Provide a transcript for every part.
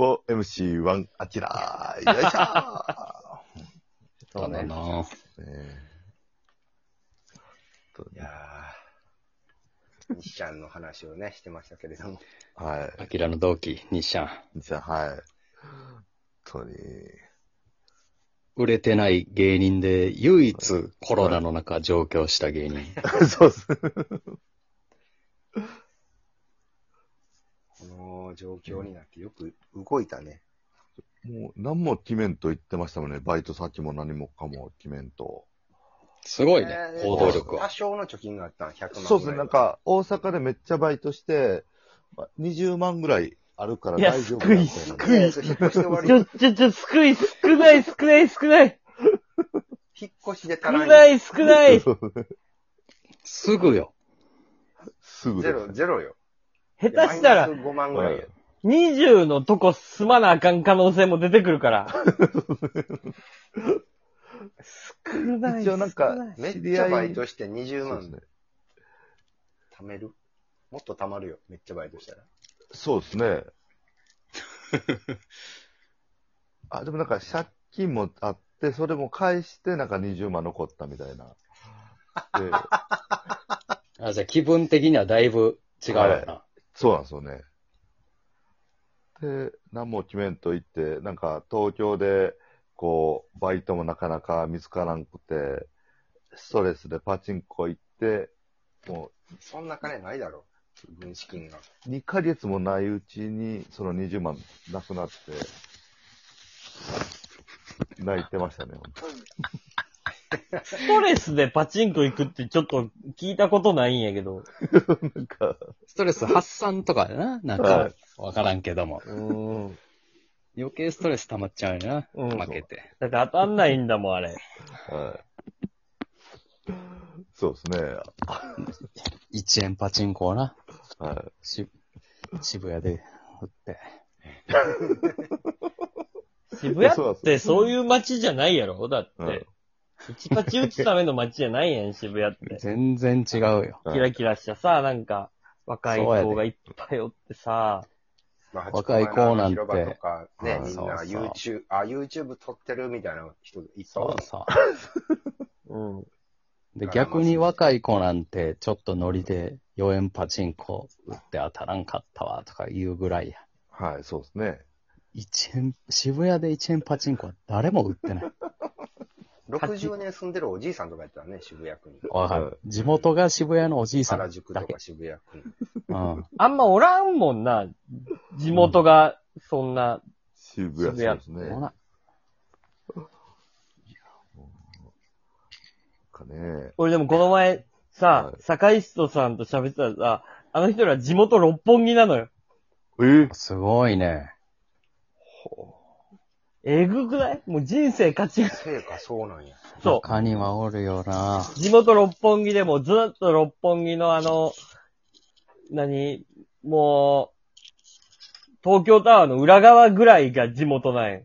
ぽ MC1 アキラー。よいしょー。そうね。なねいやー、西ちゃんの話をね、してましたけれども。はアキラの同期、西ちゃん。い。じゃあ、はい。本当に。売れてない芸人で唯一コロナの中上京した芸人。そうっす。この状況になってよく動いたね。もう、何も決めんと言ってましたもんね。バイト先も何もかも決めんと。すごいねえ、ー行動力多は。少の貯金があったん、100万。そうですね。なん、か、大阪でめっちゃバイトして、ま20万ぐらいあるからいや大丈夫救いみたいな救い引っ越して終わりちょ、ちょ、ちょ、少ない、少ない、少ない、少ない、引っ越しで足少らんよない、少ない。すぐよ。すぐゼロ、ゼロよ。下手したらマイ、ナス5万ぐらいや。20のとこ住まなあかん可能性も出てくるから。少ない。一応なんかめっちゃバイトして20万で。貯める？もっと貯まるよ。めっちゃバイトしたら。そうですね。あ、でもなんか借金もあって、それも返して、なんか20万残ったみたいな。で、あ、じゃあ気分的にはだいぶ違うよな。そうなんですよね。で、何も決めんと言って、なんか東京で、こう、バイトもなかなか見つからんくて、ストレスでパチンコ行って、もうそんな金ないだろ。分資金が。2ヶ月もないうちに、その20万なくなって、泣いてましたね、本当にストレスでパチンコ行くってちょっと聞いたことないんやけど。なんか、ストレス発散とかやな。なんはか、わからんけども。うーん。余計ストレス溜まっちゃうよな。うん負けて。だって当たんないんだもん、あれ。はい。そうですね。1円パチンコをな。はい。し渋谷で売って。渋谷ってそういう街じゃないやろ？だって。うん一パチ打つための街じゃないやん、渋谷って。全然違うよ。はいキラキラしたさ、なんか、若い子がいっぱいおってさ、まあ若い子なんてね、はいみんなそうそう YouTube、あ、YouTube 撮ってるみたいな人いっぱいおる。そうそう。うん。で、逆に若い子なんて、ちょっとノリで4円パチンコ売って当たらんかったわとか言うぐらいや。はい、そうですね。1円、渋谷で1円パチンコは誰も売ってない。60年住んでるおじいさんとかやったらね、渋谷区に。わかはいる。地元が渋谷のおじいさん原宿とか。渋谷区に。うん。あんまおらんもんな、地元が、そんな、渋谷、ですね。ほなんなかね。俺でもこの前、さは、坂井人さんと喋ってたらさ、あの人ら地元六本木なのよ。えー？すごいね。えぐくない？もう人生勝ち。せいか、そうなんや。そ他にはおるよな。う。地元六本木でもずっと六本木のあの、何？もう、東京タワーの裏側ぐらいが地元なんよ。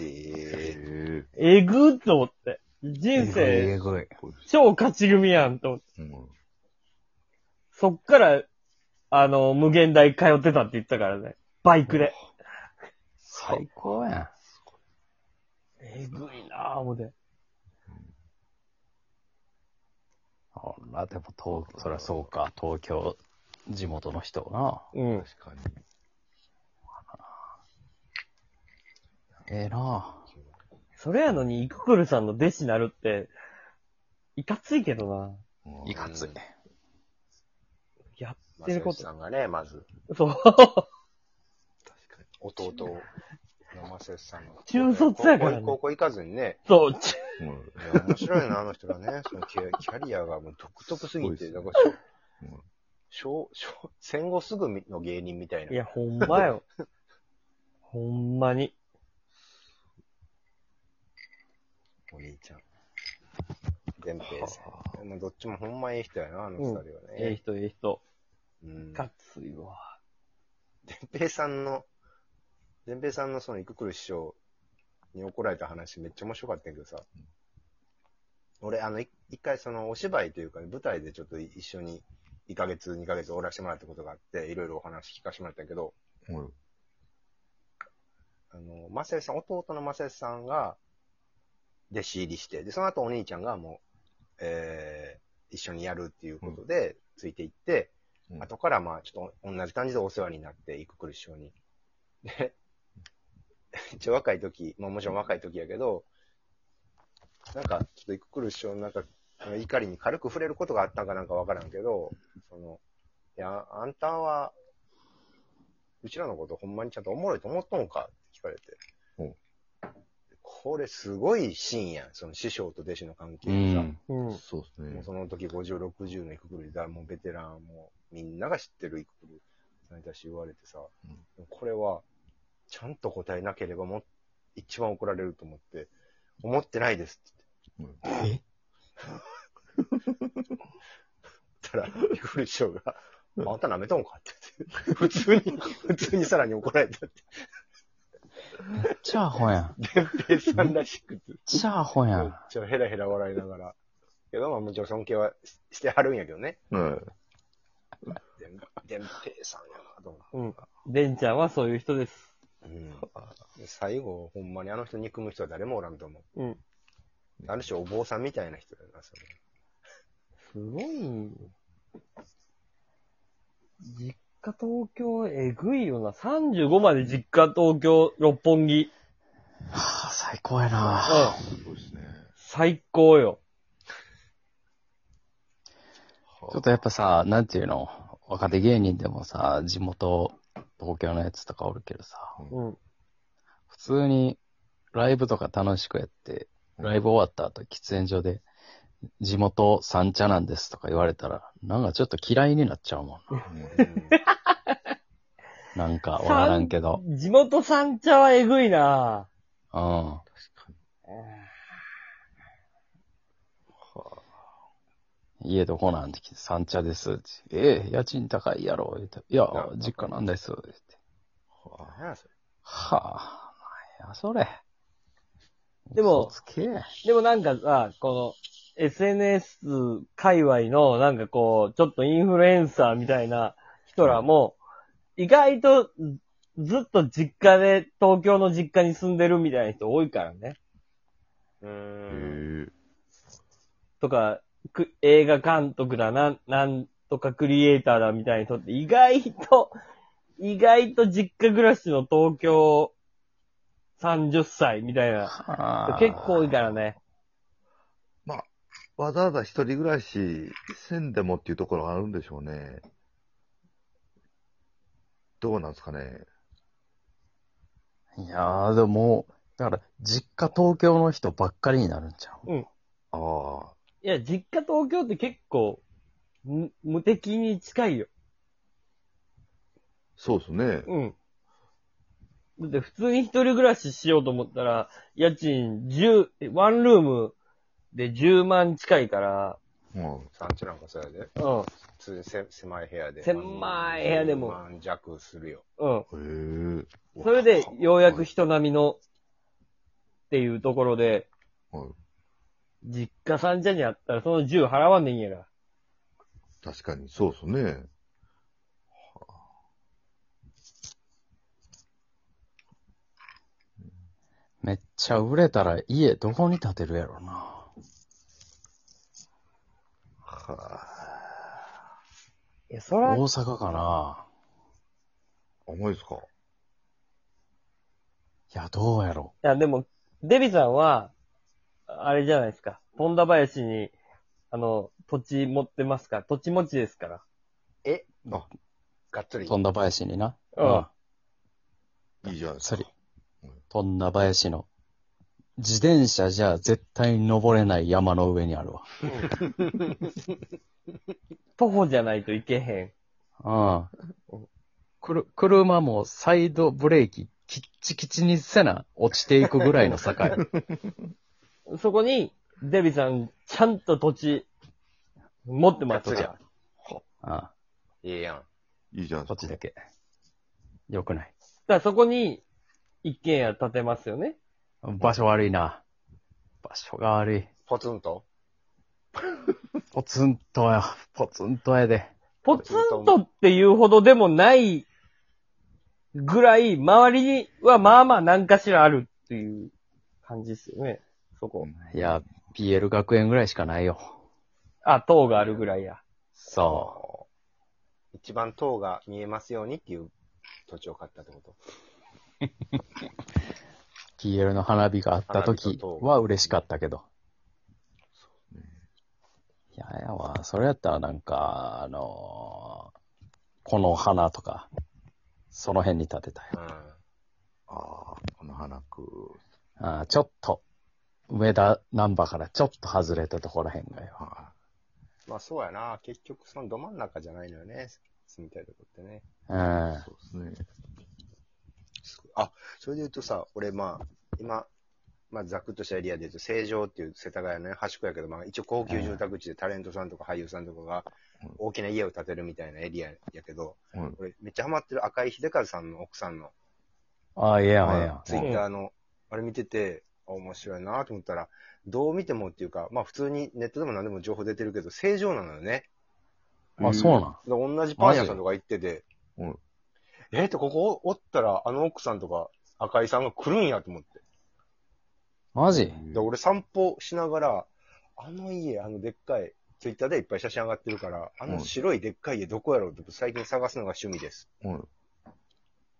えええぐーっと思って。人え生、ぐい。超勝ち組やんと思って。ーうんそっから、あの、無限大通ってたって言ってたからね。バイクで。最高やん。えぐいなぁ、思って。ほら、でも東、そりゃそうか、東京、地元の人な。うん。確かに。ええなそれやのに、イククルさんの弟子なるって、いかついけどな。うんいかつい。やっー、てることさんがね、まず、そう。確か弟の正義さんが。中卒やからね高校高校行かずにね、そう。ちに。うんいや面白いな、あの人らね。そのキャキャリアがもう独特すぎて、ん小、小、小、戦後すぐの芸人みたいな。いや、ほんまよ。ほんまに。お兄ちゃん。伝平さん。まあどっちもほんまええ人やな、あの二人はええね。人、ええ人。うん。かついわ。伝平さんの、伝平さんのその、イククル師匠に怒られた話めっちゃ面白かったんやけどさ。俺、あの、い一回その、お芝居というか、舞台でちょっと一緒に1ヶ月、2ヶ月おらせてもらったことがあって、いろいろお話聞かせてもらったんやけど、うんマセさん、弟のマセさんが、弟子入りして、で、その後お兄ちゃんがもう、えー、一緒にやるっていうことで、ついていって、うん後からまあ、ちょっと同じ感じでお世話になって、いくくる師匠に。で、一応若い時、まあもちろん若い時やけど、なんか、ちょっといくくる師匠のなんか、怒りに軽く触れることがあったんかなんかわからんけど、その、いや、あんたは、うちらのことほんまにちゃんとおもろいと思っとんか？って聞かれて。うんこれすごいシーンやん。その師匠と弟子の関係うがさ。ん。うん。そうですねもう。その時50、60のイククルだ、もうベテラン、もうみんなが知ってるイククルさんに対して言われてさ、これは、ちゃんと答えなければもう一番怒られると思って、思ってないですってうんえ？言ったら、イククル師匠が、あんた舐めとんか？って言って、普通に、普通にさらに怒られたって。めっちゃアホやん。伝平さんらしくて。めっちゃアホやめっん。ちゃヘラヘラ笑いながら。けど、まあもちろん尊敬はししてはるんやけどね。うん。伝伝平さんやなと思って。うん。デンちゃんはそういう人です。うん。で最後、ほんまにあの人憎む人は誰もおらんと思う。うん。ある種お坊さんみたいな人だよな、それ。すごい。実家東京えぐいよな。35まで実家東京六本木。はあ、最高やな。うん。最高よ。ちょっとやっぱさ、なんていうの、若手芸人でもさ、地元、東京のやつとかおるけどさ、うん。普通にライブとか楽しくやって、ライブ終わった後、喫煙所で、地元三茶なんですとか言われたら、なんかちょっと嫌いになっちゃうもんな。うん なんかわからんけど。地元三茶はえぐいな。うん。家どこなんて聞いて、三茶ですって。ええ家賃高いやろ。言うていや、実家なんです。言うて何やそれ。はあ、なんやそれ。でも嘘つけ。でもなんかさ、この SNS 界隈のなんかこう、ちょっとインフルエンサーみたいな人らも、意外とずっと実家で、東京の実家に住んでるみたいな人多いからね。うへーん。え。とか、く映画監督だ、なん、なんとかクリエイターだみたいな人って意外と、意外と実家暮らしの東京30歳みたいなはあ結構多いからね。わざわざ一人暮らしせんでもっていうところがあるんでしょうね。どうなんですかね。いやー、でももう、だから、実家東京の人ばっかりになるんちゃう？ああ。いや、実家東京って結構、む無敵に近いよ。そうですね。うん。だって普通に一人暮らししようと思ったら、家賃10、えワンルームで10万近いから、うん。産地なんかそうやで。うん、普通にせ狭い部屋で。狭い部屋でも10万弱するよ。うん。へえ。それで、ようやく人並みの、っていうところで、はい実家三茶にあったらその10払わんでいいんやから。確かに、そうですね。めっちゃ売れたら家どこに建てるやろな。いや、そら、大い阪かな。重いですかいや、どうやろや、でも、デビさんは、あれじゃないですか。富田林に、あの、土地持ってますか？ら、土地持ちですから。え？あがっつり？富田林にな。うんいいじゃないですか。それ富田林の。自転車じゃ絶対に登れない山の上にあるわ。徒歩じゃないといけへうん。くる、車もサイドブレーキ、キッチキチにせな、落ちていくぐらいの境。ん。そこに、デビさん、ちゃんと土地、持ってますがっつりから。あいいやん。いいじゃないですか。土地だけ。よくない。だからそこに、一軒家建てますよね。場所悪いな。場所が悪い。ポツンと？ポツンとや、ポツンとやで。ポツンとっていうほどでもないぐらい、周りにはまあまあ何かしらあるっていう感じですよね。そこ。いや、PL 学園ぐらいしかないよ。あ、塔があるぐらいや。そ一番塔が見えますようにっていう土地を買ったってこと？う。PL の花火があった時は嬉しかったけど。いや、やわ、それやったらなんか、あのーこの花とか、その辺に建てたよ。うん。ああ、この花区。あーちょっと、上田難波からちょっと外れたところへんがよ。はまあそうやな。結局そのど真ん中じゃないのよね。住みたいとこってね。うんい。。そうですね。あ、それで言うとさ、俺まあ、今、まあざくっとしたエリアで言うと、成城っていう世田谷のね、端っこやけど、まあ一応高級住宅地でタレントさんとか俳優さんとかがうん大きな家を建てるみたいなエリアやけど、うん。俺めっちゃハマってる赤井秀和さんの奥さんのああ、ええやいええやん。ツイッターの、あれ見てて、あ面白いなと思ったら、どう見てもっていうか、まあ普通にネットでも何でも情報出てるけど、正常なのよね。あ、そうなん。で同じパン屋さんとか行ってて、うんえっと、ここおったら、あの奥さんとか赤井さんが来るんやと思って。マジ？で、俺散歩しながら、あの家、あのでっかい、ツイッターでいっぱい写真上がってるから、あの白いでっかい家どこやろうって最近探すのが趣味です。うん。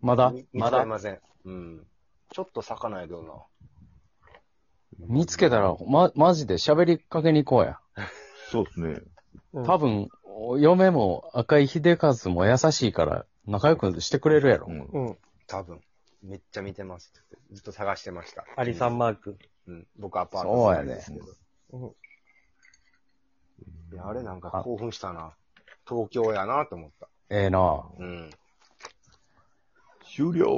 まだ？み見まだつかりません。うん。ちょっと魚やけどな。見つけたら、ま、マジで喋りかけに行こうや。そうですね。うん多分、嫁も赤井秀和も優しいから、仲良くしてくれるやろ。うん。うん。多分。めっちゃ見てますって。ずっと探してました。アリさんマーク。うん。僕アパートそうやね住んでるんですけど。うんいや、あれなんか興奮したな。東京やなと思った。ええなうん。終了